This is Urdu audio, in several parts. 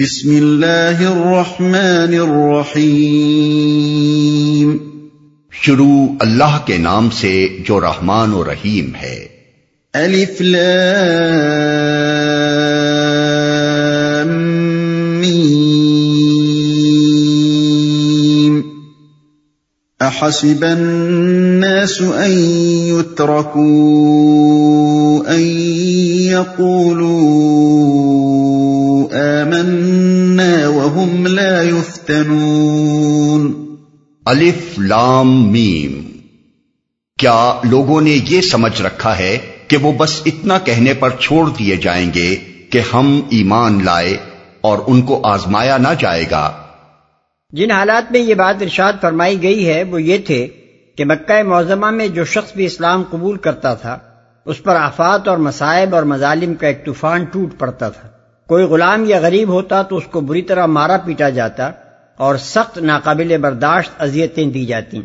بسم اللہ الرحمن الرحیم۔ شروع اللہ کے نام سے جو رحمان و رحیم ہے۔ الف لام میم۔ احسب الناس ان يتركوا ان يقولوا وهم لا يفتنون۔ الف لام میم۔ کیا لوگوں نے یہ سمجھ رکھا ہے کہ وہ بس اتنا کہنے پر چھوڑ دیے جائیں گے کہ ہم ایمان لائے اور ان کو آزمایا نہ جائے گا؟ جن حالات میں یہ بات ارشاد فرمائی گئی ہے وہ یہ تھے کہ مکہ معظمہ میں جو شخص بھی اسلام قبول کرتا تھا اس پر آفات اور مسائب اور مظالم کا ایک طوفان ٹوٹ پڑتا تھا۔ کوئی غلام یا غریب ہوتا تو اس کو بری طرح مارا پیٹا جاتا اور سخت ناقابل برداشت اذیتیں دی جاتی۔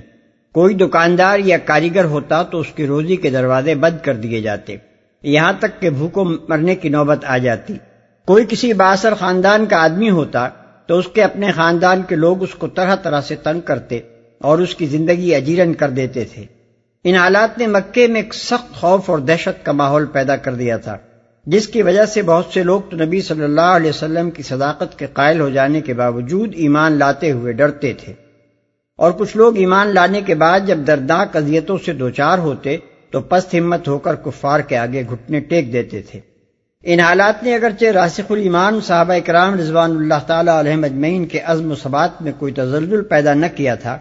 کوئی دکاندار یا کاریگر ہوتا تو اس کی روزی کے دروازے بند کر دیے جاتے۔ یہاں تک کہ بھوکوں مرنے کی نوبت آ جاتی۔ کوئی کسی باثر خاندان کا آدمی ہوتا تو اس کے اپنے خاندان کے لوگ اس کو طرح طرح سے تنگ کرتے اور اس کی زندگی اجیرن کر دیتے تھے۔ ان حالات نے مکے میں ایک سخت خوف اور دہشت کا ماحول پیدا کر دیا تھا۔ جس کی وجہ سے بہت سے لوگ تو نبی صلی اللہ علیہ وسلم کی صداقت کے قائل ہو جانے کے باوجود ایمان لاتے ہوئے ڈرتے تھے۔ اور کچھ لوگ ایمان لانے کے بعد جب دردناک اذیتوں سے دوچار ہوتے تو پست ہمت ہو کر کفار کے آگے گھٹنے ٹیک دیتے تھے۔ ان حالات نے اگرچہ راسخ الایمان صحابہ اکرام رضوان اللہ تعالی علیہ مجمعین کے عزم و ثبات میں کوئی تزلزل پیدا نہ کیا تھا،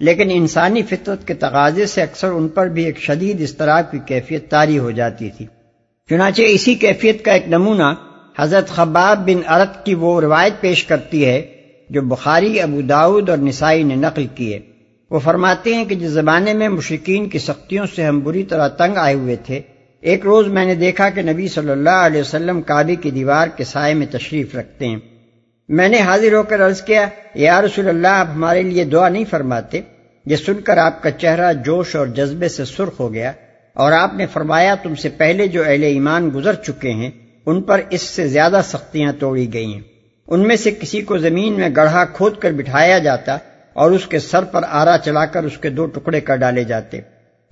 لیکن انسانی فطرت کے تقاضے سے اکثر ان پر بھی ایک شدید اضطراب کی کیفیت تاری ہو جاتی تھی۔ چنانچہ اسی کیفیت کا ایک نمونہ حضرت خباب بن ارت کی وہ روایت پیش کرتی ہے جو بخاری، ابو داود اور نسائی نے نقل کی ہے۔ وہ فرماتے ہیں کہ جس زمانے میں مشرقین کی سختیوں سے ہم بری طرح تنگ آئے ہوئے تھے، ایک روز میں نے دیکھا کہ نبی صلی اللہ علیہ وسلم کعبے کی دیوار کے سائے میں تشریف رکھتے ہیں۔ میں نے حاضر ہو کر عرض کیا، یا رسول اللہ، آپ ہمارے لیے دعا نہیں فرماتے؟ یہ سن کر آپ کا چہرہ جوش اور جذبے سے سرخ ہو گیا۔ اور آپ نے فرمایا تم سے پہلے جو اہل ایمان گزر چکے ہیں، ان پر اس سے زیادہ سختیاں توڑی گئی ہیں۔ ان میں سے کسی کو زمین میں گڑھا کھود کر بٹھایا جاتا اور اس کے سر پر آرا چلا کر اس کے دو ٹکڑے کر ڈالے جاتے۔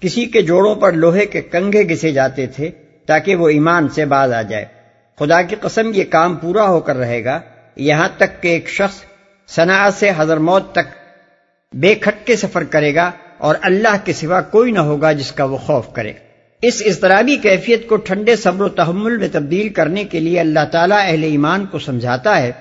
کسی کے جوڑوں پر لوہے کے کنگے گسے جاتے تھے تاکہ وہ ایمان سے باز آ جائے۔ خدا کی قسم یہ کام پورا ہو کر رہے گا۔ یہاں تک کہ ایک شخص صنع سے حضر موت تک بے کھٹ کے سفر کرے گا۔ اور اللہ کے سوا کوئی نہ ہوگا جس کا وہ خوف کرے۔ اس اضطرابی کیفیت کو ٹھنڈے صبر و تحمل میں تبدیل کرنے کے لیے اللہ تعالیٰ اہل ایمان کو سمجھاتا ہے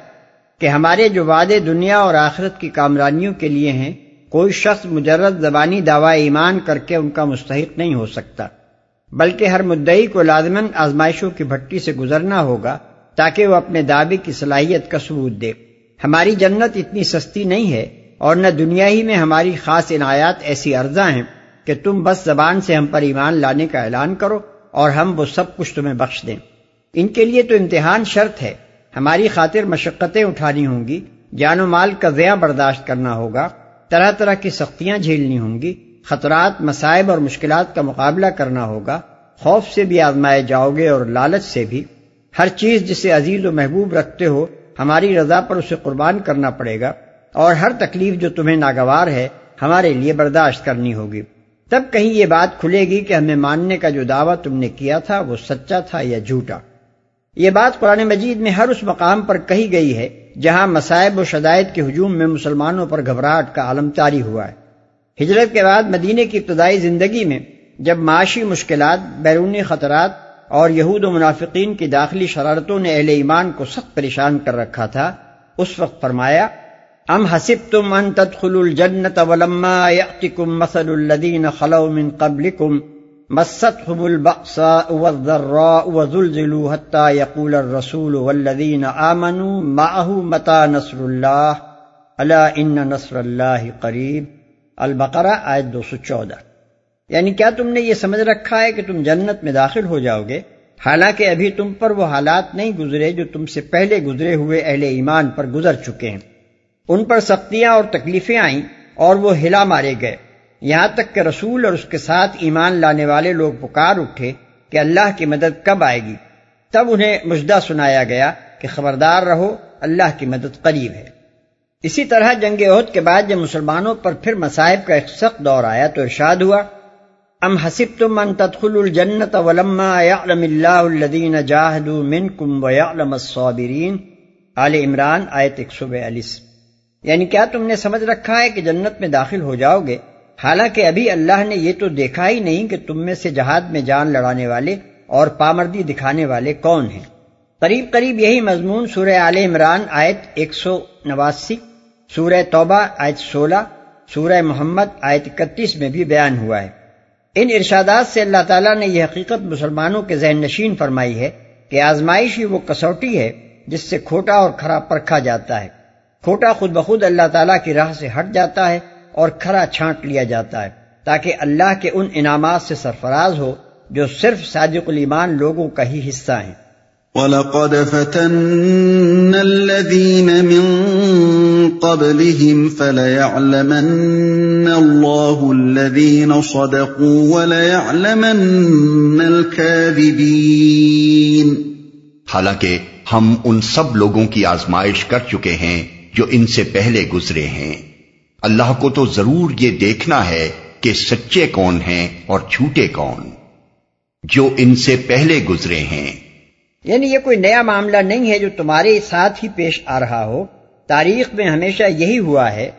کہ ہمارے جو وعدے دنیا اور آخرت کی کامرانیوں کے لیے ہیں، کوئی شخص مجرد زبانی دعوی ایمان کر کے ان کا مستحق نہیں ہو سکتا، بلکہ ہر مدعی کو لازمن آزمائشوں کی بھٹی سے گزرنا ہوگا تاکہ وہ اپنے دعوے کی صلاحیت کا ثبوت دے۔ ہماری جنت اتنی سستی نہیں ہے اور نہ دنیا ہی میں ہماری خاص عنایات ایسی ارزاں ہیں کہ تم بس زبان سے ہم پر ایمان لانے کا اعلان کرو اور ہم وہ سب کچھ تمہیں بخش دیں۔ ان کے لیے تو امتحان شرط ہے۔ ہماری خاطر مشقتیں اٹھانی ہوں گی۔ جان و مال کا ضیاع برداشت کرنا ہوگا۔ طرح طرح کی سختیاں جھیلنی ہوں گی۔ خطرات مسائب اور مشکلات کا مقابلہ کرنا ہوگا۔ خوف سے بھی آزمائے جاؤ گے اور لالچ سے بھی۔ ہر چیز جسے عزیز و محبوب رکھتے ہو، ہماری رضا پر اسے قربان کرنا پڑے گا۔ اور ہر تکلیف جو تمہیں ناگوار ہے، ہمارے لیے برداشت کرنی ہوگی۔ تب کہیں یہ بات کھلے گی کہ ہمیں ماننے کا جو دعویٰ تم نے کیا تھا، وہ سچا تھا یا جھوٹا۔ یہ بات قرآن مجید میں ہر اس مقام پر کہی گئی ہے، جہاں مسائب و شدائد کے ہجوم میں مسلمانوں پر گھبراہٹ کا عالم تاری ہوا ہے۔ ہجرت کے بعد مدینے کی ابتدائی زندگی میں، جب معاشی مشکلات، بیرونی خطرات اور یہود و منافقین کی داخلی شرارتوں نے اہل ایمان کو سخت پریشان کر رکھا تھا، اس وقت فرمایا ام حسبتم ان تدخلوا الجنة ولما يأتكم مثل الذين خلوا من قبلكم مستهم البأساء والضراء وزلزلوا حتى يقول الرسول والذين آمنوا معه متى نصر الله الا ان نصر الله قریب البقرہ آیت دو سو چودہ۔ یعنی کیا تم نے یہ سمجھ رکھا ہے کہ تم جنت میں داخل ہو جاؤ گے؟ حالانکہ ابھی تم پر وہ حالات نہیں گزرے جو تم سے پہلے گزرے ہوئے اہل ایمان پر گزر چکے ہیں۔ ان پر سختیاں اور تکلیفیں آئیں اور وہ ہلا مارے گئے۔ یہاں تک کہ رسول اور اس کے ساتھ ایمان لانے والے لوگ پکار اٹھے کہ اللہ کی مدد کب آئے گی۔ تب انہیں مجدہ سنایا گیا کہ خبردار رہو، اللہ کی مدد قریب ہے۔ اسی طرح جنگ عہد کے بعد جب مسلمانوں پر پھر مصائب کا ایک سخت دور آیا تو ارشاد ہوا، ام حسب تم ان تدخل الجنت ولما يعلم اللہ الذین جاہدوا منکم ويعلم الصابرین آل عمران، آیت 142 یعنی کیا تم نے سمجھ رکھا ہے کہ جنت میں داخل ہو جاؤ گے؟ حالانکہ ابھی اللہ نے یہ تو دیکھا ہی نہیں کہ تم میں سے جہاد میں جان لڑانے والے اور پامردی دکھانے والے کون ہیں۔ قریب قریب یہی مضمون سورہ آل عمران آیت ایک سو نواسی، سورہ توبہ آیت سولہ، سورہ محمد آیت اکتیس میں بھی بیان ہوا ہے۔ ان ارشادات سے اللہ تعالیٰ نے یہ حقیقت مسلمانوں کے ذہن نشین فرمائی ہے کہ آزمائش ہی وہ کسوٹی ہے جس سے کھوٹا اور کھرا پرکھا جاتا ہے۔ کھوٹا خود بخود اللہ تعالیٰ کی راہ سے ہٹ جاتا ہے اور کھرا چھانٹ لیا جاتا ہے تاکہ اللہ کے ان انعامات سے سرفراز ہو جو صرف صادق الایمان لوگوں کا ہی حصہ ہیں۔ وَلَقَدْ فَتَنَّ الَّذِينَ مِن قَبْلِهِمْ فَلَيَعْلَمَنَّ اللَّهُ الَّذِينَ صَدَقُوا وَلَيَعْلَمَنَّ الْكَاذِبِينَ۔ حالانکہ ہم ان سب لوگوں کی آزمائش کر چکے ہیں جو ان سے پہلے گزرے ہیں۔ اللہ کو تو ضرور یہ دیکھنا ہے کہ سچے کون ہیں اور جھوٹے کون۔ جو ان سے پہلے گزرے ہیں۔ یعنی یہ کوئی نیا معاملہ نہیں ہے جو تمہارے ساتھ ہی پیش آ رہا ہو۔ تاریخ میں ہمیشہ یہی ہوا ہے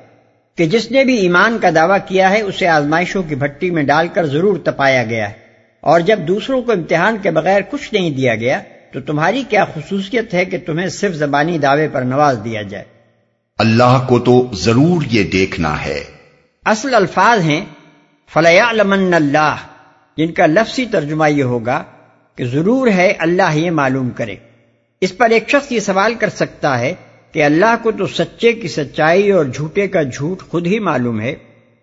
کہ جس نے بھی ایمان کا دعویٰ کیا ہے، اسے آزمائشوں کی بھٹی میں ڈال کر ضرور تپایا گیا ہے۔ اور جب دوسروں کو امتحان کے بغیر کچھ نہیں دیا گیا، تو تمہاری کیا خصوصیت ہے کہ تمہیں صرف زبانی دعوے پر نواز دیا جائے؟ اللہ کو تو ضرور یہ دیکھنا ہے۔ اصل الفاظ ہیں فلیا اللہ جن کا لفظی ترجمہ یہ ہوگا کہ ضرور ہے اللہ یہ معلوم کرے۔ اس پر ایک شخص یہ سوال کر سکتا ہے کہ اللہ کو تو سچے کی سچائی اور جھوٹے کا جھوٹ خود ہی معلوم ہے،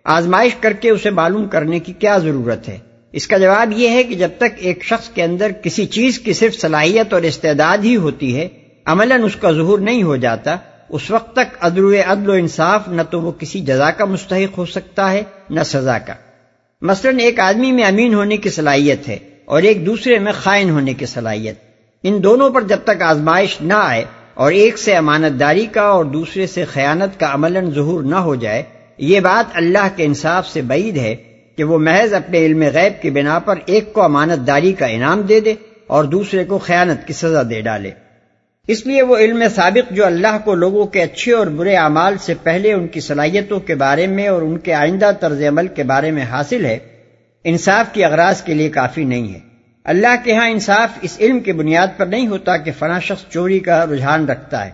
آزمائش کر کے اسے معلوم کرنے کی کیا ضرورت ہے؟ اس کا جواب یہ ہے کہ جب تک ایک شخص کے اندر کسی چیز کی صرف صلاحیت اور استعداد ہی ہوتی ہے، عملاً اس کا ظہور نہیں ہو جاتا۔ اس وقت تک عدل عدل و انصاف نہ تو وہ کسی جزا کا مستحق ہو سکتا ہے، نہ سزا کا۔ مثلا ایک آدمی میں امین ہونے کی صلاحیت ہے اور ایک دوسرے میں خائن ہونے کی صلاحیت۔ ان دونوں پر جب تک آزمائش نہ آئے اور ایک سے امانت داری کا اور دوسرے سے خیانت کا عمل ظہور نہ ہو جائے، یہ بات اللہ کے انصاف سے بعید ہے کہ وہ محض اپنے علم غیب کی بنا پر ایک کو امانت داری کا انعام دے دے اور دوسرے کو خیانت کی سزا دے ڈالے۔ اس لیے وہ علم سابق جو اللہ کو لوگوں کے اچھے اور برے اعمال سے پہلے ان کی صلاحیتوں کے بارے میں اور ان کے آئندہ طرز عمل کے بارے میں حاصل ہے، انصاف کی اغراض کے لیے کافی نہیں ہے۔ اللہ کے ہاں انصاف اس علم کی بنیاد پر نہیں ہوتا کہ فنا شخص چوری کا رجحان رکھتا ہے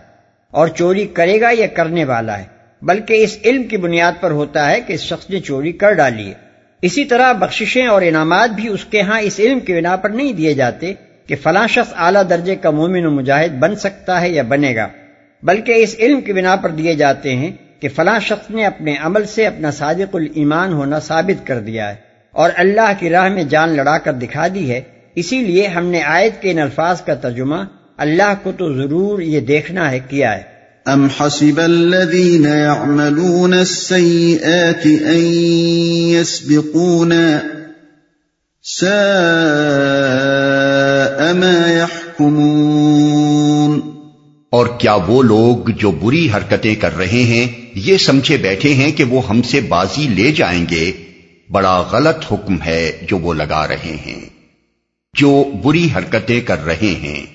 اور چوری کرے گا یا کرنے والا ہے، بلکہ اس علم کی بنیاد پر ہوتا ہے کہ اس شخص نے چوری کر ڈالی ہے۔ اسی طرح بخششیں اور انعامات بھی اس کے ہاں اس علم کی بنا پر نہیں دیے جاتے۔ کہ فلاں شخص اعلیٰ درجے کا مومن و مجاہد بن سکتا ہے یا بنے گا، بلکہ اس علم کی بنا پر دیے جاتے ہیں کہ فلاں شخص نے اپنے عمل سے اپنا صادق الایمان ہونا ثابت کر دیا ہے اور اللہ کی راہ میں جان لڑا کر دکھا دی ہے۔ اسی لیے ہم نے آیت کے ان الفاظ کا ترجمہ اللہ کو تو ضرور یہ دیکھنا ہے کیا ہے۔ ام حسب الذين يعملون السيئات ان يسبقونا ساء ما يحكمون اور کیا وہ لوگ جو بری حرکتیں کر رہے ہیں یہ سمجھے بیٹھے ہیں کہ وہ ہم سے بازی لے جائیں گے۔ بڑا غلط حکم ہے جو وہ لگا رہے ہیں۔ جو بری حرکتیں کر رہے ہیں۔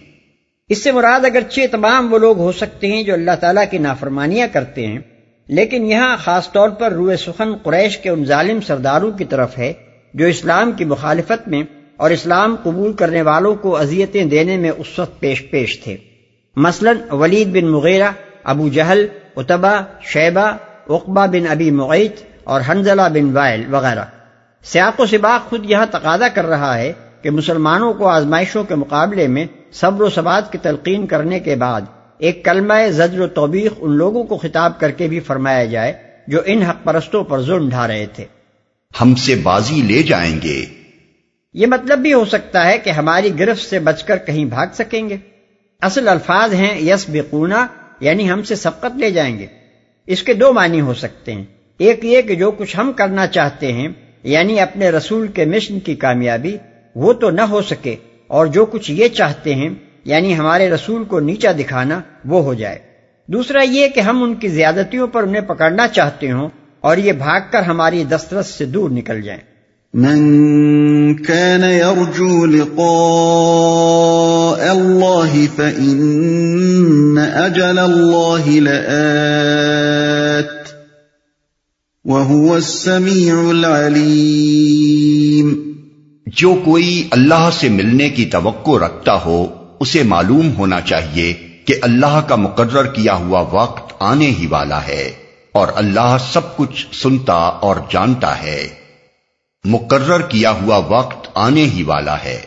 اس سے مراد اگرچہ تمام وہ لوگ ہو سکتے ہیں جو اللہ تعالیٰ کی نافرمانیاں کرتے ہیں لیکن یہاں خاص طور پر روئے سخن قریش کے ان ظالم سرداروں کی طرف ہے جو اسلام کی مخالفت میں اور اسلام قبول کرنے والوں کو اذیتیں دینے میں اس وقت پیش پیش تھے۔ مثلا ولید بن مغیرہ، ابو جہل اتبا شیبہ اقبا بن ابی معیت اور حنزلہ بن وائل وغیرہ۔ سیاق و سباق خود یہاں تقاضا کر رہا ہے کہ مسلمانوں کو آزمائشوں کے مقابلے میں صبر و ثبات کی تلقین کرنے کے بعد ایک کلمہ زجر و توبیخ ان لوگوں کو خطاب کر کے بھی فرمایا جائے جو ان حق پرستوں پر ظلم ڈھا رہے تھے۔ ہم سے بازی لے جائیں گے۔ یہ مطلب بھی ہو سکتا ہے کہ ہماری گرفت سے بچ کر کہیں بھاگ سکیں گے۔ اصل الفاظ ہیں یس بقونا یعنی ہم سے سبقت لے جائیں گے۔ اس کے دو معنی ہو سکتے ہیں۔ ایک یہ کہ جو کچھ ہم کرنا چاہتے ہیں یعنی اپنے رسول کے مشن کی کامیابی، وہ تو نہ ہو سکے۔ اور جو کچھ یہ چاہتے ہیں یعنی ہمارے رسول کو نیچا دکھانا، وہ ہو جائے۔ دوسرا یہ کہ ہم ان کی زیادتیوں پر انہیں پکڑنا چاہتے ہوں اور یہ بھاگ کر ہماری دسترس سے دور نکل جائیں۔ من كان يرجو لقاء الله فإن أجل الله لآت وهو السميع العليم۔ جو کوئی اللہ سے ملنے کی توقع رکھتا ہو، اسے معلوم ہونا چاہیے کہ اللہ کا مقرر کیا ہوا وقت آنے ہی والا ہے اور اللہ سب کچھ سنتا اور جانتا ہے۔ مقرر کیا ہوا وقت آنے ہی والا ہے۔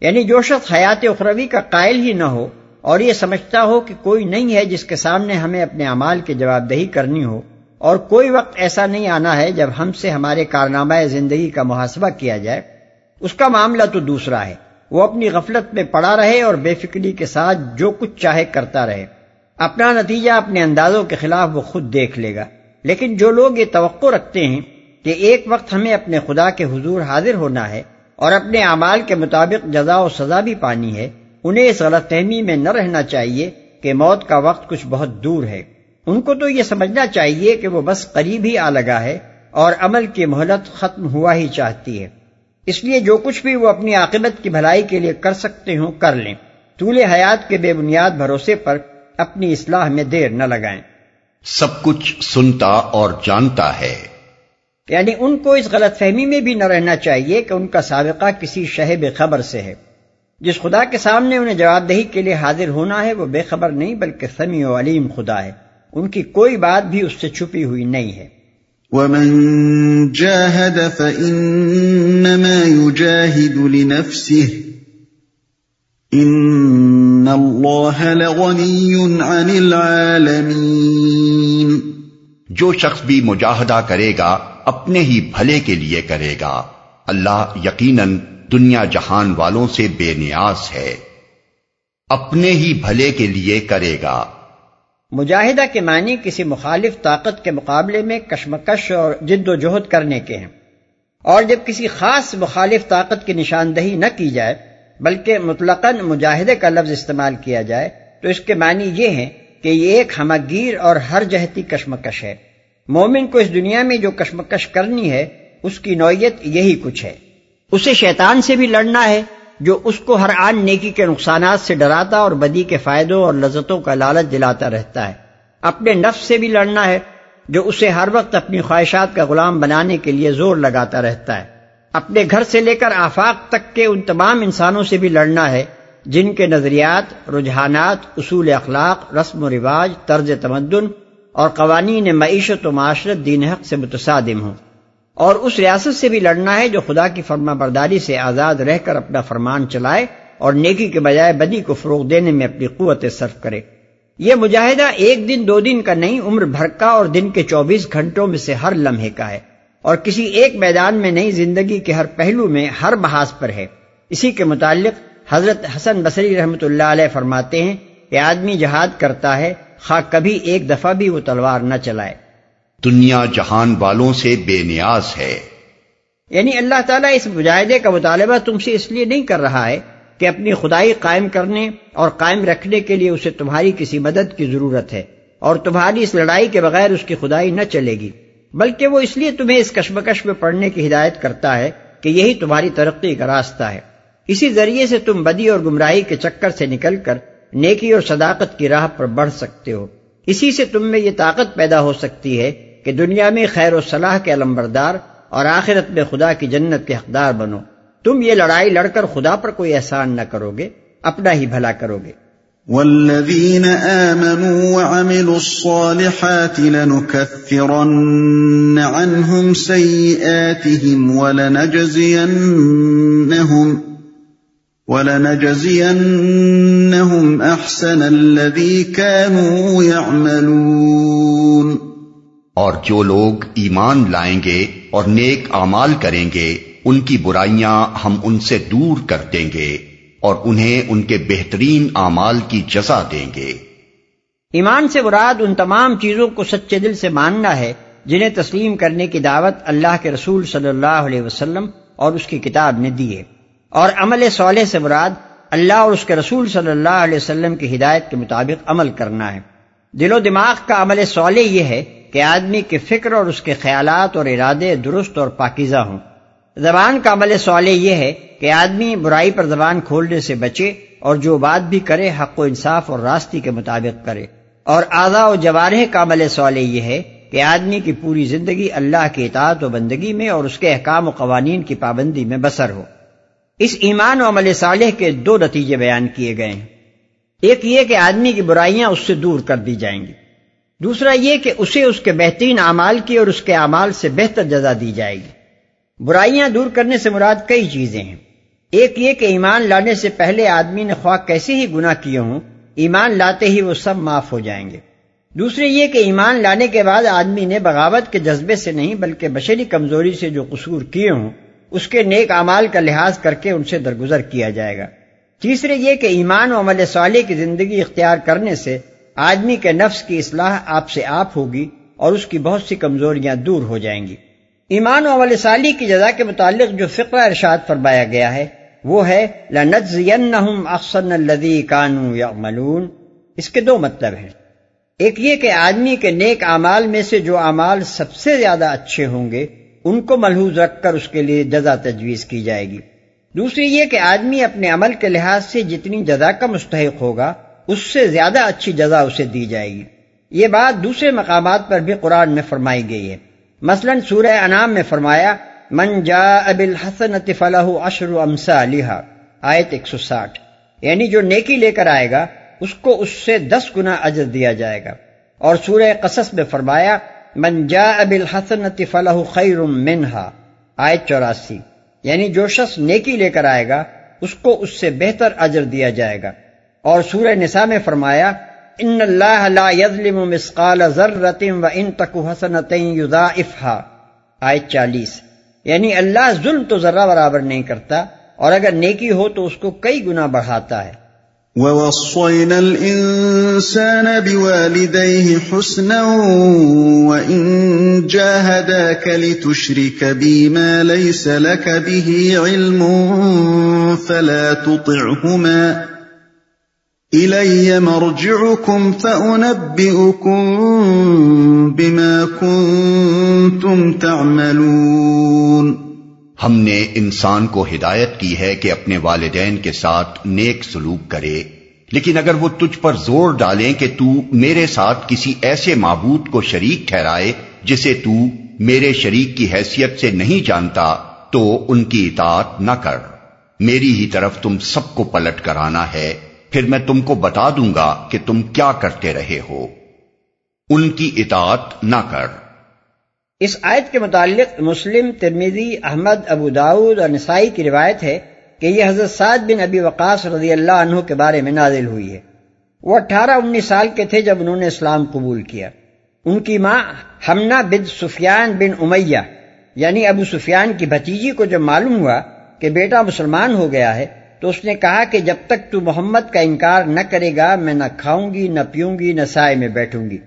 یعنی جو شخص حیات اخروی کا قائل ہی نہ ہو اور یہ سمجھتا ہو کہ کوئی نہیں ہے جس کے سامنے ہمیں اپنے اعمال کی جواب دہی کرنی ہو، اور کوئی وقت ایسا نہیں آنا ہے جب ہم سے ہمارے کارنامہ زندگی کا محاسبہ کیا جائے۔ اس کا معاملہ تو دوسرا ہے۔ وہ اپنی غفلت میں پڑا رہے اور بے فکری کے ساتھ جو کچھ چاہے کرتا رہے۔ اپنا نتیجہ اپنے اندازوں کے خلاف وہ خود دیکھ لے گا۔ لیکن جو لوگ یہ توقع رکھتے ہیں کہ ایک وقت ہمیں اپنے خدا کے حضور حاضر ہونا ہے اور اپنے اعمال کے مطابق جزا و سزا بھی پانی ہے، انہیں اس غلط فہمی میں نہ رہنا چاہیے کہ موت کا وقت کچھ بہت دور ہے۔ ان کو تو یہ سمجھنا چاہیے کہ وہ بس قریب ہی آ لگا ہے اور عمل کی مہلت ختم ہوا ہی چاہتی ہے۔ اس لیے جو کچھ بھی وہ اپنی عاقبت کی بھلائی کے لیے کر سکتے ہوں، کر لیں۔ طول حیات کے بے بنیاد بھروسے پر اپنی اصلاح میں دیر نہ لگائیں۔ سب کچھ سنتا اور جانتا ہے۔ یعنی ان کو اس غلط فہمی میں بھی نہ رہنا چاہیے کہ ان کا سابقہ کسی شہب خبر سے ہے۔ جس خدا کے سامنے انہیں جواب دہی کے لیے حاضر ہونا ہے وہ بے خبر نہیں بلکہ سمیع و علیم خدا ہے۔ ان کی کوئی بات بھی اس سے چھپی ہوئی نہیں ہے۔ ومن جاهد فإنما يجاهد لنفسه ان اللہ لغنی عن العالمین جو شخص بھی مجاہدہ کرے گا اپنے ہی بھلے کے لیے کرے گا۔ اللہ یقیناً دنیا جہان والوں سے بے نیاز ہے۔ اپنے ہی بھلے کے لیے کرے گا۔ مجاہدہ کے معنی کسی مخالف طاقت کے مقابلے میں کشمکش اور جد و جہد کرنے کے ہیں۔ اور جب کسی خاص مخالف طاقت کی نشاندہی نہ کی جائے، بلکہ مطلقاً مجاہدے کا لفظ استعمال کیا جائے، تو اس کے معنی یہ ہیں کہ یہ ایک ہمگیر اور ہر جہتی کشمکش ہے۔ مومن کو اس دنیا میں جو کشمکش کرنی ہے، اس کی نوعیت یہی کچھ ہے۔ اسے شیطان سے بھی لڑنا ہے، جو اس کو ہر آن نیکی کے نقصانات سے ڈراتا اور بدی کے فائدوں اور لذتوں کا لالچ دلاتا رہتا ہے۔ اپنے نفس سے بھی لڑنا ہے، جو اسے ہر وقت اپنی خواہشات کا غلام بنانے کے لیے زور لگاتا رہتا ہے۔ اپنے گھر سے لے کر آفاق تک کے ان تمام انسانوں سے بھی لڑنا ہے، جن کے نظریات، رجحانات، اصول اخلاق، رسم و رواج، طرز تمدن اور قوانین معیشت و معاشرت دین حق سے متصادم ہوں۔ اور اس ریاست سے بھی لڑنا ہے جو خدا کی فرما برداری سے آزاد رہ کر اپنا فرمان چلائے اور نیکی کے بجائے بدی کو فروغ دینے میں اپنی قوت صرف کرے۔ یہ مجاہدہ ایک دن دو دن کا نہیں، عمر بھر کا اور دن کے چوبیس گھنٹوں میں سے ہر لمحے کا ہے۔ اور کسی ایک میدان میں نہیں، زندگی کے ہر پہلو میں ہر بحاظ پر ہے۔ اسی کے متعلق حضرت حسن بصری رحمت اللہ علیہ فرماتے ہیں کہ آدمی جہاد کرتا ہے خواہ کبھی ایک دفعہ بھی وہ تلوار نہ چلائے۔ دنیا جہان والوں سے بے نیاز ہے۔ یعنی اللہ تعالیٰ اس مجاہدے کا مطالبہ تم سے اس لیے نہیں کر رہا ہے کہ اپنی خدائی قائم کرنے اور قائم رکھنے کے لیے اسے تمہاری کسی مدد کی ضرورت ہے اور تمہاری اس لڑائی کے بغیر اس کی خدائی نہ چلے گی۔ بلکہ وہ اس لیے تمہیں اس کشمکش میں پڑھنے کی ہدایت کرتا ہے کہ یہی تمہاری ترقی کا راستہ ہے۔ اسی ذریعے سے تم بدی اور گمراہی کے چکر سے نکل کر نیکی اور صداقت کی راہ پر بڑھ سکتے ہو۔ اسی سے تم میں یہ طاقت پیدا ہو سکتی ہے کہ دنیا میں خیر و صلاح کے علمبردار اور آخرت میں خدا کی جنت کے حقدار بنو۔ تم یہ لڑائی لڑ کر خدا پر کوئی احسان نہ کرو گے اپنا ہی بھلا کرو گے والذین آمنوا وعملوا الصالحات لنكفرن عنهم سیئاتهم ولنجزینهم ولنجزینهم احسن الذي كانوا يعملون. اور جو لوگ ایمان لائیں گے اور نیک اعمال کریں گے ان کی برائیاں ہم ان سے دور کر دیں گے اور انہیں ان کے بہترین اعمال کی جزا دیں گے۔ ایمان سے مراد ان تمام چیزوں کو سچے دل سے ماننا ہے جنہیں تسلیم کرنے کی دعوت اللہ کے رسول صلی اللہ علیہ وسلم اور اس کی کتاب نے دی ہے۔ اور عمل صالح سے مراد اللہ اور اس کے رسول صلی اللہ علیہ وسلم کی ہدایت کے مطابق عمل کرنا ہے۔ دل و دماغ کا عمل سولے یہ ہے کہ آدمی کے فکر اور اس کے خیالات اور ارادے درست اور پاکیزہ ہوں۔ زبان کا عمل سوالے یہ ہے کہ آدمی برائی پر زبان کھولنے سے بچے اور جو بات بھی کرے حق و انصاف اور راستی کے مطابق کرے۔ اور آزا و جوارح کا عمل سوالے یہ ہے کہ آدمی کی پوری زندگی اللہ کی اطاعت و بندگی میں اور اس کے احکام و قوانین کی پابندی میں بسر ہو۔ اس ایمان و عمل صالح کے دو نتیجے بیان کیے گئے ہیں۔ ایک یہ کہ آدمی کی برائیاں اس سے دور کر دی جائیں گی۔ دوسرا یہ کہ اسے اس کے بہترین اعمال کی اور اس کے اعمال سے بہتر جزا دی جائے گی۔ برائیاں دور کرنے سے مراد کئی چیزیں ہیں۔ ایک یہ کہ ایمان لانے سے پہلے آدمی نے خواہ کیسے ہی گناہ کیے ہوں، ایمان لاتے ہی وہ سب معاف ہو جائیں گے۔ دوسرے یہ کہ ایمان لانے کے بعد آدمی نے بغاوت کے جذبے سے نہیں بلکہ بشری کمزوری سے جو قصور کیے ہوں اس کے نیک اعمال کا لحاظ کر کے ان سے درگزر کیا جائے گا۔ تیسرے یہ کہ ایمان و عمل صالح کی زندگی اختیار کرنے سے آدمی کے نفس کی اصلاح آپ سے آپ ہوگی اور اس کی بہت سی کمزوریاں دور ہو جائیں گی۔ ایمان و عمل صالح کی جزا کے متعلق جو فقہ ارشاد فرمایا گیا ہے، وہ ہے احسن الذی کانوا یعملون اس کے دو مطلب ہیں۔ ایک یہ کہ آدمی کے نیک اعمال میں سے جو اعمال سب سے زیادہ اچھے ہوں گے ان کو ملحوظ رکھ کر اس کے لیے جزا تجویز کی جائے گی۔ دوسری یہ کہ آدمی اپنے عمل کے لحاظ سے جتنی جزا کا مستحق ہوگا، اس سے زیادہ اچھی جزا اسے دی جائے گی۔ یہ بات دوسرے مقامات پر بھی قرآن میں فرمائی گئی ہے۔ مثلا سورہ انعام میں فرمایا، من جا اب الحسن فلاح اشر امسا آیت ایک سو ساٹھ۔ یعنی جو نیکی لے کر آئے گا، اس کو اس سے دس گنا اجر دیا جائے گا۔ اور سورہ قصص میں فرمایا من جا اب الحسن خیر منہا۔ آیت چوراسی۔ یعنی جو شخص نیکی لے کر آئے گا، اس کو اس سے بہتر اجر دیا جائے گا۔ اور سورہ نساء میں فرمایا، ان اللہ لا يظلم مسقال ذرۃ وان تک حسنۃ یضاعفها آیت 40 یعنی اللہ ظلم تو ذرہ برابر نہیں کرتا، اور اگر نیکی ہو تو اس کو کئی گنا بڑھاتا ہے۔ وَوَصَّيْنَا الْإِنسَانَ بِوَالِدَيْهِ حُسْنًا وَإِن جَاهَدَاكَ لِتُشْرِكَ بِي مَا لَيْسَ لَكَ بِهِ عِلْمٌ فَلَا تُطِعْهُمَا إِلَيَّ مَرْجِعُكُمْ فَأُنَبِّئُكُمْ بِمَا كُنْتُمْ تَعْمَلُونَ ہم نے انسان کو ہدایت کی ہے کہ اپنے والدین کے ساتھ نیک سلوک کرے۔ لیکن اگر وہ تجھ پر زور ڈالیں کہ تو میرے ساتھ کسی ایسے معبود کو شریک ٹھہرائے جسے تو میرے شریک کی حیثیت سے نہیں جانتا، تو ان کی اطاعت نہ کر۔ میری ہی طرف تم سب کو پلٹ کر آنا ہے، پھر میں تم کو بتا دوں گا کہ تم کیا کرتے رہے ہو۔ ان کی اطاعت نہ کر۔ اس آیت کے متعلق مسلم ترمیزی احمد، ابو داود اور نسائی کی روایت ہے کہ یہ حضرت سعد بن ابی وقاص رضی اللہ عنہ کے بارے میں نازل ہوئی ہے۔ وہ اٹھارہ انیس سال کے تھے جب انہوں نے اسلام قبول کیا۔ ان کی ماں ہمنا بن سفیان بن امیہ یعنی ابو سفیان کی بھتیجی کو جب معلوم ہوا کہ بیٹا مسلمان ہو گیا ہے، تو اس نے کہا کہ جب تک تو محمد کا انکار نہ کرے گا، میں نہ کھاؤں گی، نہ پیوں گی، نہ سائے میں بیٹھوں گی۔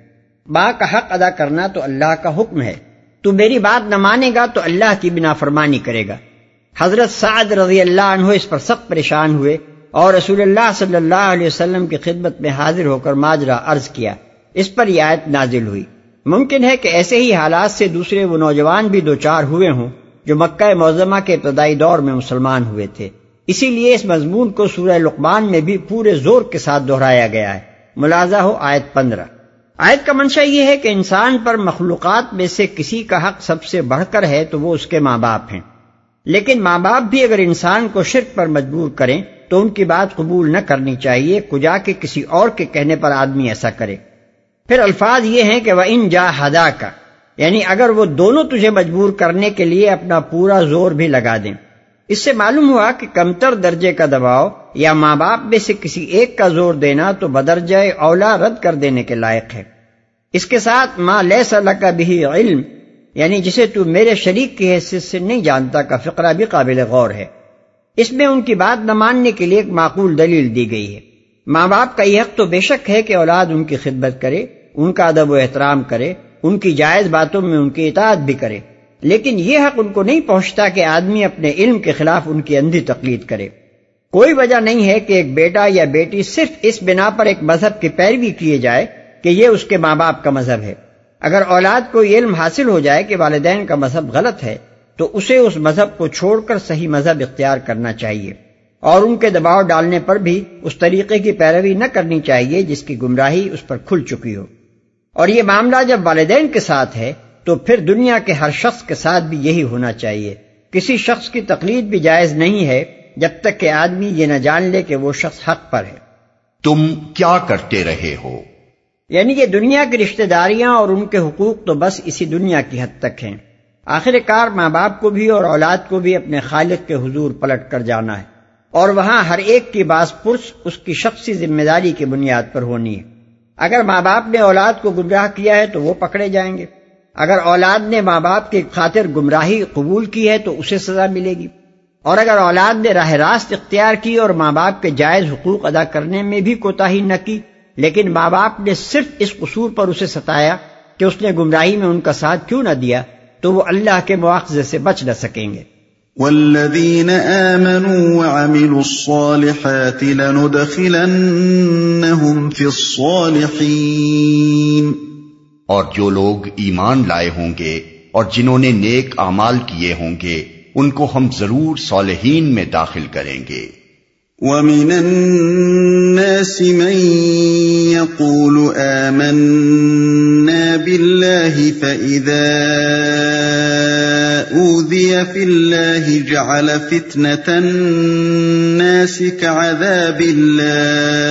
ماں کا حق ادا کرنا تو اللہ کا حکم ہے۔ تو میری بات نہ مانے گا تو اللہ کی بنا فرمانی کرے گا۔ حضرت سعد رضی اللہ عنہ اس پر سخت پریشان ہوئے اور رسول اللہ صلی اللہ علیہ وسلم کی خدمت میں حاضر ہو کر ماجرا عرض کیا۔ اس پر یہ آیت نازل ہوئی۔ ممکن ہے کہ ایسے ہی حالات سے دوسرے وہ نوجوان بھی دو چار ہوئے ہوں جو مکہ معظمہ کے ابتدائی دور میں مسلمان ہوئے تھے۔ اسی لیے اس مضمون کو سورہ لقمان میں بھی پورے زور کے ساتھ دہرایا گیا ہے۔ ملازہ ہو آیت پندرہ۔ آیت کا منشا یہ ہے کہ انسان پر مخلوقات میں سے کسی کا حق سب سے بڑھ کر ہے تو وہ اس کے ماں باپ ہیں۔ لیکن ماں باپ بھی اگر انسان کو شرک پر مجبور کریں تو ان کی بات قبول نہ کرنی چاہیے، کجا کے کسی اور کے کہنے پر آدمی ایسا کرے۔ پھر الفاظ یہ ہیں کہ وہ ان جا ہدا کا یعنی اگر وہ دونوں تجھے مجبور کرنے کے لیے اپنا پورا زور بھی لگا دیں۔ اس سے معلوم ہوا کہ کمتر درجے کا دباؤ یا ماں باپ میں سے کسی ایک کا زور دینا تو بدرجہ اولا رد کر دینے کے لائق ہے۔ اس کے ساتھ ماں لے صلاح کا بھی علم یعنی جسے تو میرے شریک کی حیثیت سے نہیں جانتا، کا فقرہ بھی قابل غور ہے۔ اس میں ان کی بات نہ ماننے کے لیے ایک معقول دلیل دی گئی ہے۔ ماں باپ کا یہ حق تو بے شک ہے کہ اولاد ان کی خدمت کرے، ان کا ادب و احترام کرے، ان کی جائز باتوں میں ان کی اطاعت بھی کرے۔ لیکن یہ حق ان کو نہیں پہنچتا کہ آدمی اپنے علم کے خلاف ان کی اندھی تقلید کرے۔ کوئی وجہ نہیں ہے کہ ایک بیٹا یا بیٹی صرف اس بنا پر ایک مذہب کی پیروی کیے جائے کہ یہ اس کے ماں باپ کا مذہب ہے۔ اگر اولاد کو یہ علم حاصل ہو جائے کہ والدین کا مذہب غلط ہے، تو اسے اس مذہب کو چھوڑ کر صحیح مذہب اختیار کرنا چاہیے۔ اور ان کے دباؤ ڈالنے پر بھی اس طریقے کی پیروی نہ کرنی چاہیے جس کی گمراہی اس پر کھل چکی ہو۔ اور یہ معاملہ جب والدین کے ساتھ ہے، تو پھر دنیا کے ہر شخص کے ساتھ بھی یہی ہونا چاہیے۔ کسی شخص کی تقلید بھی جائز نہیں ہے جب تک کہ آدمی یہ نہ جان لے کہ وہ شخص حق پر ہے۔ تم کیا کرتے رہے ہو؟ یعنی یہ دنیا کی رشتہ داریاں اور ان کے حقوق تو بس اسی دنیا کی حد تک ہیں۔ آخر کار ماں باپ کو بھی اور اولاد کو بھی اپنے خالق کے حضور پلٹ کر جانا ہے۔ اور وہاں ہر ایک کی باس پرس اس کی شخصی ذمہ داری کی بنیاد پر ہونی ہے۔ اگر ماں باپ نے اولاد کو گمراہ کیا ہے تو وہ پکڑے جائیں گے۔ اگر اولاد نے ماں باپ کی خاطر گمراہی قبول کی ہے تو اسے سزا ملے گی۔ اور اگر اولاد نے راہ راست اختیار کی اور ماں باپ کے جائز حقوق ادا کرنے میں بھی کوتا نہ کی لیکن ماں باپ نے صرف اس قصور پر اسے ستایا کہ اس نے گمراہی میں ان کا ساتھ کیوں نہ دیا تو وہ اللہ کے مواخذے سے بچ نہ سکیں گے۔ والذین آمنوا وعملوا الصالحات لندخلنهم في الصالحین اور جو لوگ ایمان لائے ہوں گے اور جنہوں نے نیک اعمال کیے ہوں گے ان کو ہم ضرور صالحین میں داخل کریں گے۔ وَمِنَ النَّاسِ مَن يَقُولُ آمَنَّا بِاللَّهِ فَإِذَا أُوذِيَ فِي اللَّهِ جَعَلَ فِتْنَةَ النَّاسِ كَعَذَابِ اللَّهِ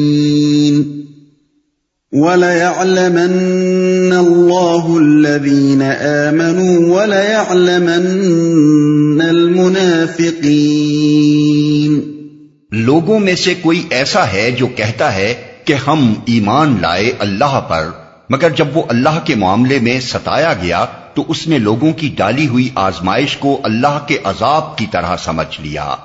وَلَيَعْلَمَنَّ اللَّهُ الَّذِينَ آمَنُوا وَلَيَعْلَمَنَّ الْمُنَافِقِينَ. لوگوں میں سے کوئی ایسا ہے جو کہتا ہے کہ ہم ایمان لائے اللہ پر، مگر جب وہ اللہ کے معاملے میں ستایا گیا، تو اس نے لوگوں کی ڈالی ہوئی آزمائش کو اللہ کے عذاب کی طرح سمجھ لیا۔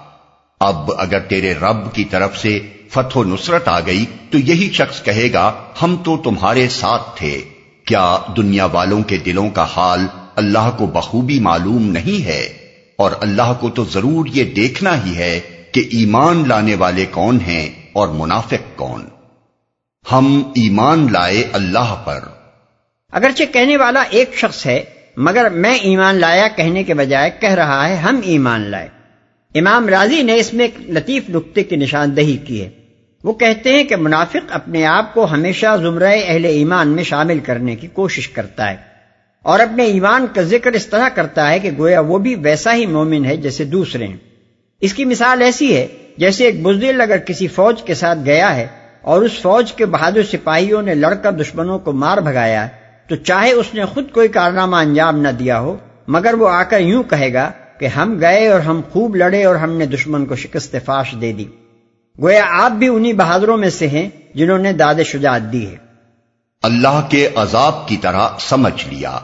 اب اگر تیرے رب کی طرف سے فتح و نصرت آ گئی تو یہی شخص کہے گا، ہم تو تمہارے ساتھ تھے۔ کیا دنیا والوں کے دلوں کا حال اللہ کو بخوبی معلوم نہیں ہے؟ اور اللہ کو تو ضرور یہ دیکھنا ہی ہے کہ ایمان لانے والے کون ہیں اور منافق کون۔ ہم ایمان لائے اللہ پر۔ اگرچہ کہنے والا ایک شخص ہے، مگر میں ایمان لایا کہنے کے بجائے کہہ رہا ہے، ہم ایمان لائے۔ امام راضی نے اس میں ایک لطیف نقطے کی نشاندہی کی ہے۔ وہ کہتے ہیں کہ منافق اپنے آپ کو ہمیشہ زمرہ اہل ایمان میں شامل کرنے کی کوشش کرتا ہے اور اپنے ایمان کا ذکر اس طرح کرتا ہے کہ گویا وہ بھی ویسا ہی مومن ہے جیسے دوسرے ہیں۔ اس کی مثال ایسی ہے جیسے ایک بزدل اگر کسی فوج کے ساتھ گیا ہے اور اس فوج کے بہادر سپاہیوں نے لڑ کر دشمنوں کو مار بھگایا تو چاہے اس نے خود کوئی کارنامہ انجام نہ دیا ہو، مگر وہ آ کر یوں کہے گا کہ ہم گئے اور ہم خوب لڑے اور ہم نے دشمن کو شکست فاش دے دی۔ گویا آپ بھی انہی بہادروں میں سے ہیں جنہوں نے داد شجاعت دی ہے۔ اللہ کے عذاب کی طرح سمجھ لیا۔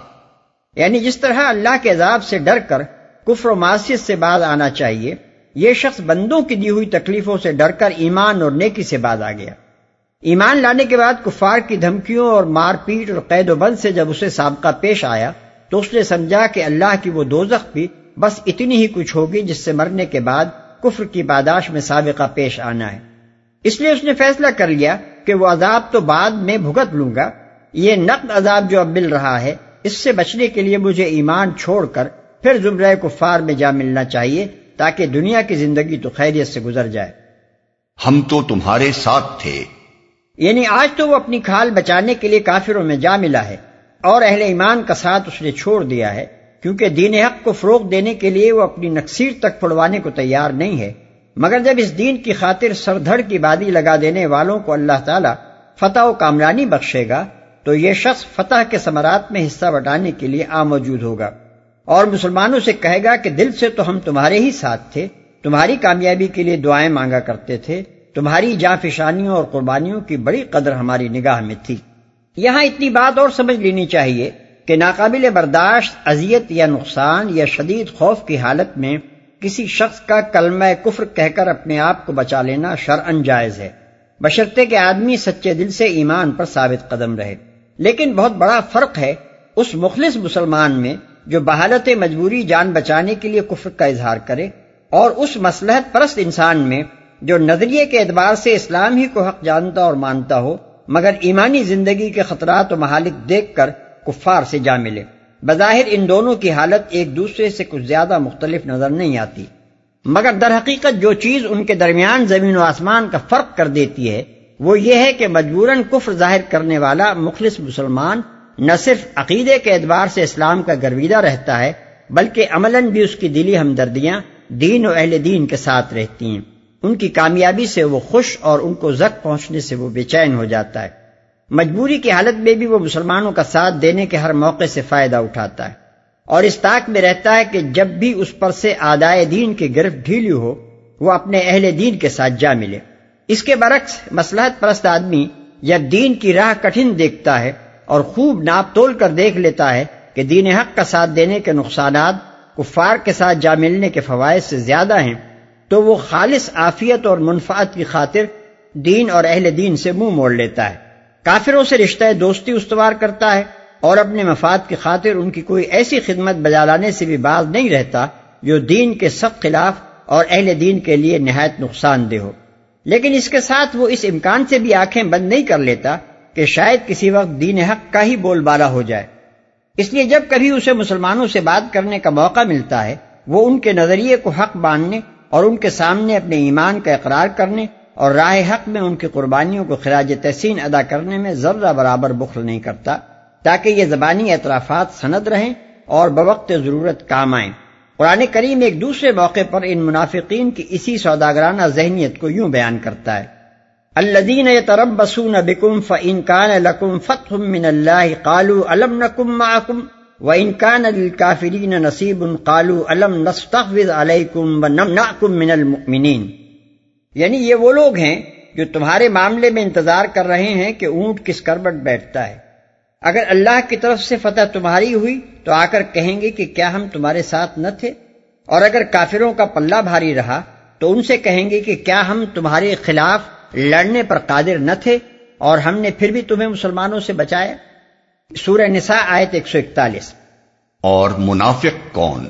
یعنی جس طرح اللہ کے عذاب سے ڈر کر کفر و معاشیت سے باز آنا چاہیے یہ شخص بندوں کی دی ہوئی تکلیفوں سے ڈر کر ایمان اور نیکی سے باز آ گیا۔ ایمان لانے کے بعد کفار کی دھمکیوں اور مار پیٹ اور قید و بند سے جب اسے سابقہ پیش آیا تو اس نے سمجھا کہ اللہ کی وہ دوزخ بھی بس اتنی ہی کچھ ہوگی جس سے مرنے کے بعد کفر کی باداش میں سابقہ پیش آنا ہے۔ اس لیے اس نے فیصلہ کر لیا کہ وہ عذاب تو بعد میں بھگت لوں گا۔ یہ نقد عذاب جو اب مل رہا ہے اس سے بچنے کے لیے مجھے ایمان چھوڑ کر پھر زمرہ کفار میں جا ملنا چاہیے تاکہ دنیا کی زندگی تو خیریت سے گزر جائے۔ ہم تو تمہارے ساتھ تھے۔ یعنی آج تو وہ اپنی کھال بچانے کے لیے کافروں میں جا ملا ہے اور اہل ایمان کا ساتھ اس نے چھوڑ دیا ہے۔ کیونکہ دین حق کو فروغ دینے کے لیے وہ اپنی نقصیر تک پڑوانے کو تیار نہیں ہے۔ مگر جب اس دین کی خاطر سردھڑ کی بادی لگا دینے والوں کو اللہ تعالیٰ فتح و کامرانی بخشے گا، تو یہ شخص فتح کے ثمرات میں حصہ بٹانے کے لیے آ موجود ہوگا۔ اور مسلمانوں سے کہے گا کہ دل سے تو ہم تمہارے ہی ساتھ تھے، تمہاری کامیابی کے لیے دعائیں مانگا کرتے تھے، تمہاری جاں فشانیوں اور قربانیوں کی بڑی قدر ہماری نگاہ میں تھی۔ یہاں اتنی بات اور سمجھ لینی چاہیے کہ ناقابل برداشت، اذیت یا نقصان یا شدید خوف کی حالت میں کسی شخص کا کلمہ کفر کہہ کر اپنے آپ کو بچا لینا شرعن جائز ہے۔ بشرطے کے آدمی سچے دل سے ایمان پر ثابت قدم رہے۔ لیکن بہت بڑا فرق ہے اس مخلص مسلمان میں جو بحالت مجبوری جان بچانے کے لیے کفر کا اظہار کرے اور اس مسلحت پرست انسان میں جو نظریے کے اعتبار سے اسلام ہی کو حق جانتا اور مانتا ہو، مگر ایمانی زندگی کے خطرات و محالک دیکھ کر کفار سے جا ملے۔ بظاہر ان دونوں کی حالت ایک دوسرے سے کچھ زیادہ مختلف نظر نہیں آتی۔ مگر در حقیقت جو چیز ان کے درمیان زمین و آسمان کا فرق کر دیتی ہے، وہ یہ ہے کہ مجبوراً کفر ظاہر کرنے والا مخلص مسلمان نہ صرف عقیدے کے اعتبار سے اسلام کا گرویدہ رہتا ہے، بلکہ عملاً بھی اس کی دلی ہمدردیاں دین و اہل دین کے ساتھ رہتی ہیں۔ ان کی کامیابی سے وہ خوش اور ان کو زخ پہنچنے سے وہ بے چین ہو جاتا ہے۔ مجبوری کی حالت میں بھی وہ مسلمانوں کا ساتھ دینے کے ہر موقع سے فائدہ اٹھاتا ہے اور اس طاق میں رہتا ہے کہ جب بھی اس پر سے آدائے دین کی گرفت ڈھیلی ہو، وہ اپنے اہل دین کے ساتھ جا ملے۔ اس کے برعکس مسلحت پرست آدمی جب دین کی راہ کٹھن دیکھتا ہے اور خوب ناپ تول کر دیکھ لیتا ہے کہ دین حق کا ساتھ دینے کے نقصانات کفار کے ساتھ جا ملنے کے فوائد سے زیادہ ہیں، تو وہ خالص آفیت اور منفعت کی خاطر دین اور اہل دین سے منہ موڑ لیتا ہے۔ کافروں سے رشتہ دوستی استوار کرتا ہے اور اپنے مفاد کی خاطر ان کی کوئی ایسی خدمت بجا لانے سے بھی باز نہیں رہتا جو دین کے سخت خلاف اور اہل دین کے لیے نہایت نقصان دہ ہو۔ لیکن اس کے ساتھ وہ اس امکان سے بھی آنکھیں بند نہیں کر لیتا کہ شاید کسی وقت دین حق کا ہی بول بالا ہو جائے۔ اس لیے جب کبھی اسے مسلمانوں سے بات کرنے کا موقع ملتا ہے، وہ ان کے نظریے کو حق ماننے اور ان کے سامنے اپنے ایمان کا اقرار کرنے اور راہ حق میں ان کی قربانیوں کو خراج تحسین ادا کرنے میں ذرہ برابر بخل نہیں کرتا، تاکہ یہ زبانی اعترافات سند رہیں اور بوقت ضرورت کام آئیں قرآن کریم ایک دوسرے موقع پر ان منافقین کی اسی سوداگرانہ ذہنیت کو یوں بیان کرتا ہے۔ الدین تربسون بکم فان كان لكم فتح من الله قالوا الم نكن معكم وان كان للكافرين نصيب قالوا الم نستحوذ عليكم ونمنعكم من المؤمنين یعنی یہ وہ لوگ ہیں جو تمہارے معاملے میں انتظار کر رہے ہیں کہ اونٹ کس کربٹ بیٹھتا ہے۔ اگر اللہ کی طرف سے فتح تمہاری ہوئی تو آ کر کہیں گے کہ کیا ہم تمہارے ساتھ نہ تھے۔ اور اگر کافروں کا پلہ بھاری رہا تو ان سے کہیں گے کہ کیا ہم تمہارے خلاف لڑنے پر قادر نہ تھے اور ہم نے پھر بھی تمہیں مسلمانوں سے بچایا۔ سورہ نساء آیت ایک سو اکتالیس۔ اور منافق کون؟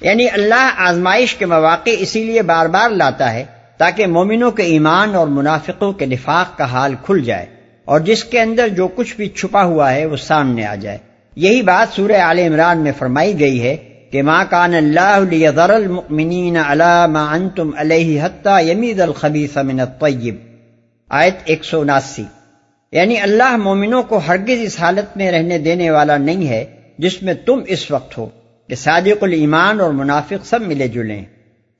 یعنی اللہ آزمائش کے مواقع اسی لیے بار بار لاتا ہے تاکہ مومنوں کے ایمان اور منافقوں کے نفاق کا حال کھل جائے اور جس کے اندر جو کچھ بھی چھپا ہوا ہے وہ سامنے آ جائے۔ یہی بات سورہ عال عمران میں فرمائی گئی ہے کہ ما کان اللہ المؤمنین علی ما انتم علیہ حتی یمید الخبیث من الطیب۔ آیت ایک سو اناسی۔ یعنی اللہ مومنوں کو ہرگز اس حالت میں رہنے دینے والا نہیں ہے جس میں تم اس وقت ہو کہ صادق الایمان اور منافق سب ملے جلیں۔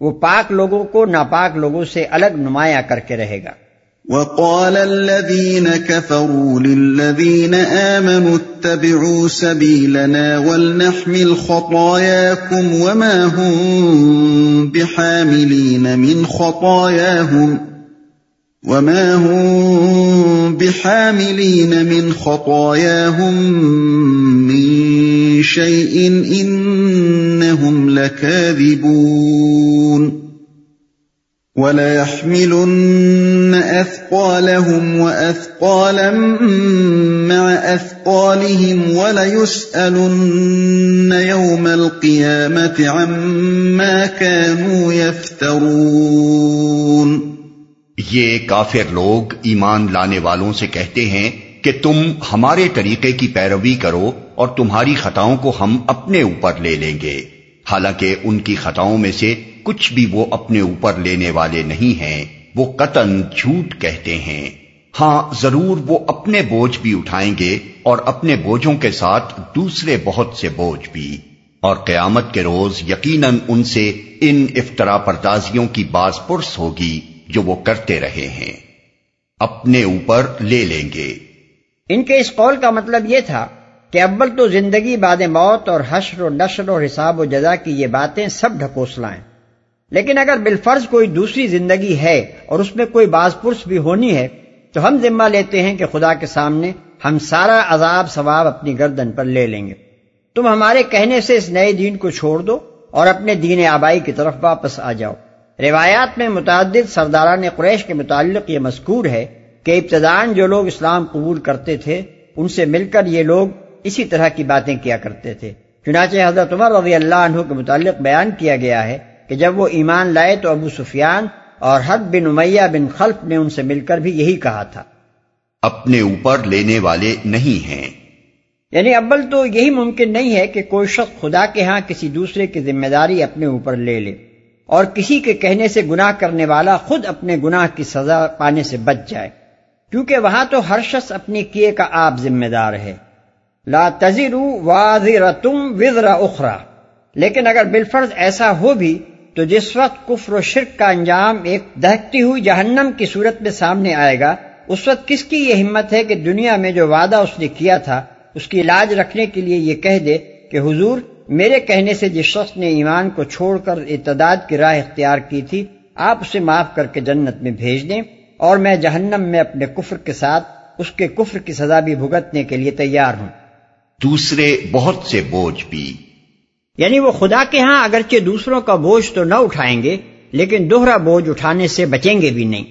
وہ پاک لوگوں کو ناپاک لوگوں سے الگ نمایاں کر کے رہے گا۔ وقال الذين كفروا للذين آمنوا اتبعوا سبيلنا ولنحمل خطاياكم وما هم بحاملين من خطاياهم وما هم بحاملين من خطاياهم من شيء إنهم لكاذبون وليحملن أثقالهم وأثقالا مع أثقالهم وليسألن يوم القيامة عما كانوا يفترون یہ کافر لوگ ایمان لانے والوں سے کہتے ہیں کہ تم ہمارے طریقے کی پیروی کرو اور تمہاری خطاؤں کو ہم اپنے اوپر لے لیں گے۔ حالانکہ ان کی خطاؤں میں سے کچھ بھی وہ اپنے اوپر لینے والے نہیں ہیں، وہ قطن جھوٹ کہتے ہیں۔ ہاں ضرور وہ اپنے بوجھ بھی اٹھائیں گے اور اپنے بوجھوں کے ساتھ دوسرے بہت سے بوجھ بھی۔ اور قیامت کے روز یقیناً ان سے ان افطرا پردازیوں کی باز پرس ہوگی۔ جو وہ کرتے رہے ہیں۔ اپنے اوپر لے لیں گے۔ ان کے اس قول کا مطلب یہ تھا کہ اول تو زندگی بعد موت اور حشر و نشر اور حساب و جزا کی یہ باتیں سب ڈھکوس لائیں۔ لیکن اگر بالفرض کوئی دوسری زندگی ہے اور اس میں کوئی باز پرس بھی ہونی ہے، تو ہم ذمہ لیتے ہیں کہ خدا کے سامنے ہم سارا عذاب ثواب اپنی گردن پر لے لیں گے۔ تم ہمارے کہنے سے اس نئے دین کو چھوڑ دو اور اپنے دین آبائی کی طرف واپس آ جاؤ۔ روایات میں متعدد سرداران قریش کے متعلق یہ مذکور ہے کہ ابتدان جو لوگ اسلام قبول کرتے تھے ان سے مل کر یہ لوگ اسی طرح کی باتیں کیا کرتے تھے۔ چنانچہ حضرت عمر رضی اللہ عنہ کے متعلق بیان کیا گیا ہے کہ جب وہ ایمان لائے تو ابو سفیان اور حد بن امیہ بن خلف نے ان سے مل کر بھی یہی کہا تھا۔ اپنے اوپر لینے والے نہیں ہیں۔ یعنی ابل تو یہی ممکن نہیں ہے کہ کوئی شخص خدا کے ہاں کسی دوسرے کی ذمہ داری اپنے اوپر لے لے۔ اور کسی کے کہنے سے گناہ کرنے والا خود اپنے گناہ کی سزا پانے سے بچ جائے۔ کیونکہ وہاں تو ہر شخص اپنے کیے کا آپ ذمہ دار ہے۔ لا تذر واضرتم وزر اخرا لیکن اگر بالفرض ایسا ہو بھی، تو جس وقت کفر و شرک کا انجام ایک دہتی ہوئی جہنم کی صورت میں سامنے آئے گا، اس وقت کس کی یہ ہمت ہے کہ دنیا میں جو وعدہ اس نے کیا تھا، اس کی علاج رکھنے کے لیے یہ کہہ دے کہ حضور میرے کہنے سے جس شخص نے ایمان کو چھوڑ کر اتداد کی راہ اختیار کی تھی آپ اسے معاف کر کے جنت میں بھیج دیں اور میں جہنم میں اپنے کفر کے ساتھ اس کے کفر کی سزا بھی بھگتنے کے لیے تیار ہوں۔ دوسرے بہت سے بوجھ بھی۔ یعنی وہ خدا کے ہاں اگرچہ دوسروں کا بوجھ تو نہ اٹھائیں گے لیکن دوہرا بوجھ اٹھانے سے بچیں گے بھی نہیں۔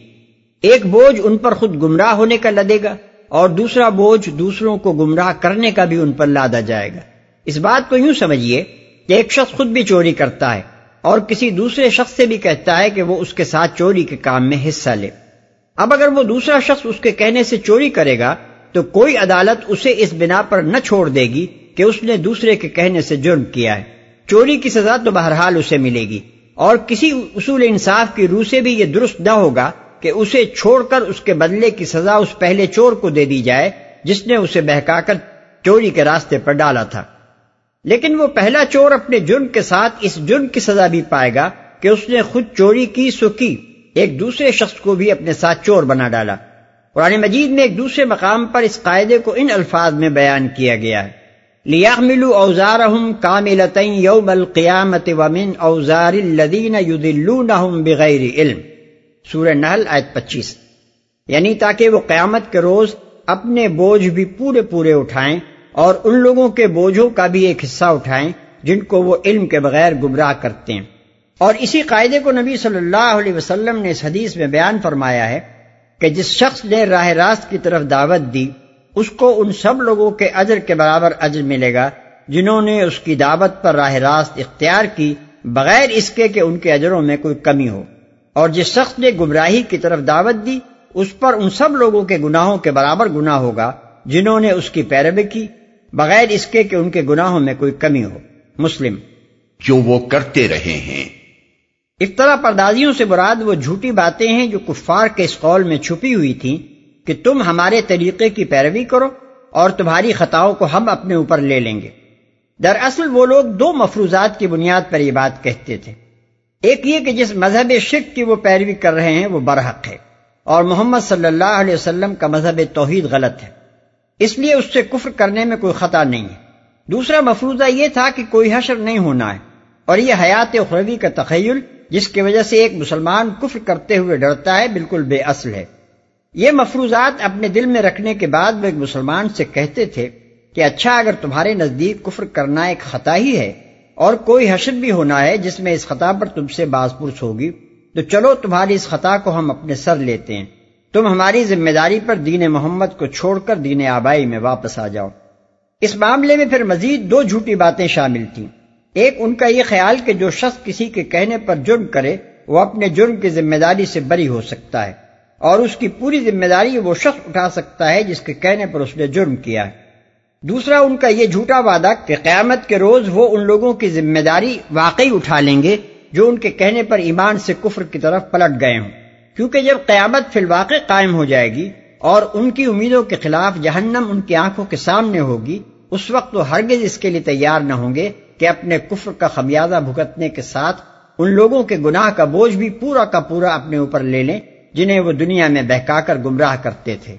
ایک بوجھ ان پر خود گمراہ ہونے کا لدے گا اور دوسرا بوجھ دوسروں کو گمراہ کرنے کا بھی ان پر لادا جائے گا۔ اس بات کو یوں سمجھیے کہ ایک شخص خود بھی چوری کرتا ہے اور کسی دوسرے شخص سے بھی کہتا ہے کہ وہ اس کے ساتھ چوری کے کام میں حصہ لے۔ اب اگر وہ دوسرا شخص اس کے کہنے سے چوری کرے گا تو کوئی عدالت اسے اس بنا پر نہ چھوڑ دے گی کہ اس نے دوسرے کے کہنے سے جرم کیا ہے۔ چوری کی سزا تو بہرحال اسے ملے گی اور کسی اصول انصاف کی روح سے بھی یہ درست نہ ہوگا کہ اسے چھوڑ کر اس کے بدلے کی سزا اس پہلے چور کو دے دی جائے جس نے اسے بہکا کر چوری کے راستے پر ڈالا تھا۔ لیکن وہ پہلا چور اپنے جرم کے ساتھ اس جرم کی سزا بھی پائے گا کہ اس نے خود چوری کی، سو کی۔ ایک دوسرے شخص کو بھی اپنے ساتھ چور بنا ڈالا۔ قرآن مجید میں ایک دوسرے مقام پر اس قاعدے کو ان الفاظ میں بیان کیا گیا۔ ہے لیا ملو اوزار یوم القیامت ومن اوزار الدین بغیر علم۔ سورہ نحل آیت پچیس۔ یعنی تاکہ وہ قیامت کے روز اپنے بوجھ بھی پورے پورے اٹھائیں۔ اور ان لوگوں کے بوجھوں کا بھی ایک حصہ اٹھائیں جن کو وہ علم کے بغیر گمراہ کرتے ہیں۔ اور اسی قاعدے کو نبی صلی اللہ علیہ وسلم نے اس حدیث میں بیان فرمایا ہے کہ جس شخص نے راہ راست کی طرف دعوت دی، اس کو ان سب لوگوں کے اجر کے برابر اجر ملے گا جنہوں نے اس کی دعوت پر راہ راست اختیار کی بغیر اس کے کہ ان کے اجروں میں کوئی کمی ہو۔ اور جس شخص نے گمراہی کی طرف دعوت دی، اس پر ان سب لوگوں کے گناہوں کے برابر گناہ ہوگا جنہوں نے اس کی پیروی کی بغیر اس کے کہ ان کے گناہوں میں کوئی کمی ہو۔ مسلم۔ جو وہ کرتے رہے ہیں۔ افطرا پردازیوں سے مراد وہ جھوٹی باتیں ہیں جو کفار کے اس قول میں چھپی ہوئی تھی کہ تم ہمارے طریقے کی پیروی کرو اور تمہاری خطاؤں کو ہم اپنے اوپر لے لیں گے۔ دراصل وہ لوگ دو مفروضات کی بنیاد پر یہ بات کہتے تھے۔ ایک یہ کہ جس مذہب شرک کی وہ پیروی کر رہے ہیں وہ برحق ہے اور محمد صلی اللہ علیہ وسلم کا مذہب توحید غلط ہے۔ اس لیے اس سے کفر کرنے میں کوئی خطا نہیں۔ ہے دوسرا مفروضہ یہ تھا کہ کوئی حشر نہیں ہونا ہے، اور یہ حیات اخروی کا تخیل، جس کی وجہ سے ایک مسلمان کفر کرتے ہوئے ڈرتا ہے، بالکل بے اصل ہے۔ یہ مفروضات اپنے دل میں رکھنے کے بعد وہ ایک مسلمان سے کہتے تھے کہ اچھا اگر تمہارے نزدیک کفر کرنا ایک خطا ہی ہے، اور کوئی حشر بھی ہونا ہے جس میں اس خطا پر تم سے باز پرس ہوگی، تو چلو تمہاری اس خطا کو ہم اپنے سر لیتے ہیں۔ تم ہماری ذمہ داری پر دین محمد کو چھوڑ کر دین آبائی میں واپس آ جاؤ۔ اس معاملے میں پھر مزید دو جھوٹی باتیں شامل تھیں۔ ایک ان کا یہ خیال کہ جو شخص کسی کے کہنے پر جرم کرے، وہ اپنے جرم کی ذمہ داری سے بری ہو سکتا ہے۔ اور اس کی پوری ذمہ داری وہ شخص اٹھا سکتا ہے جس کے کہنے پر اس نے جرم کیا ہے۔ دوسرا، ان کا یہ جھوٹا وعدہ کہ قیامت کے روز وہ ان لوگوں کی ذمہ داری واقعی اٹھا لیں گے جو ان کے کہنے پر ایمان سے کفر کی طرف پلٹ گئے ہوں۔ کیونکہ جب قیامت فی الواقع قائم ہو جائے گی اور ان کی امیدوں کے خلاف جہنم ان کی آنکھوں کے سامنے ہوگی، اس وقت وہ ہرگز اس کے لیے تیار نہ ہوں گے کہ اپنے کفر کا خمیازہ بھگتنے کے ساتھ ان لوگوں کے گناہ کا بوجھ بھی پورا کا پورا اپنے اوپر لے لیں، جنہیں وہ دنیا میں بہکا کر گمراہ کرتے تھے۔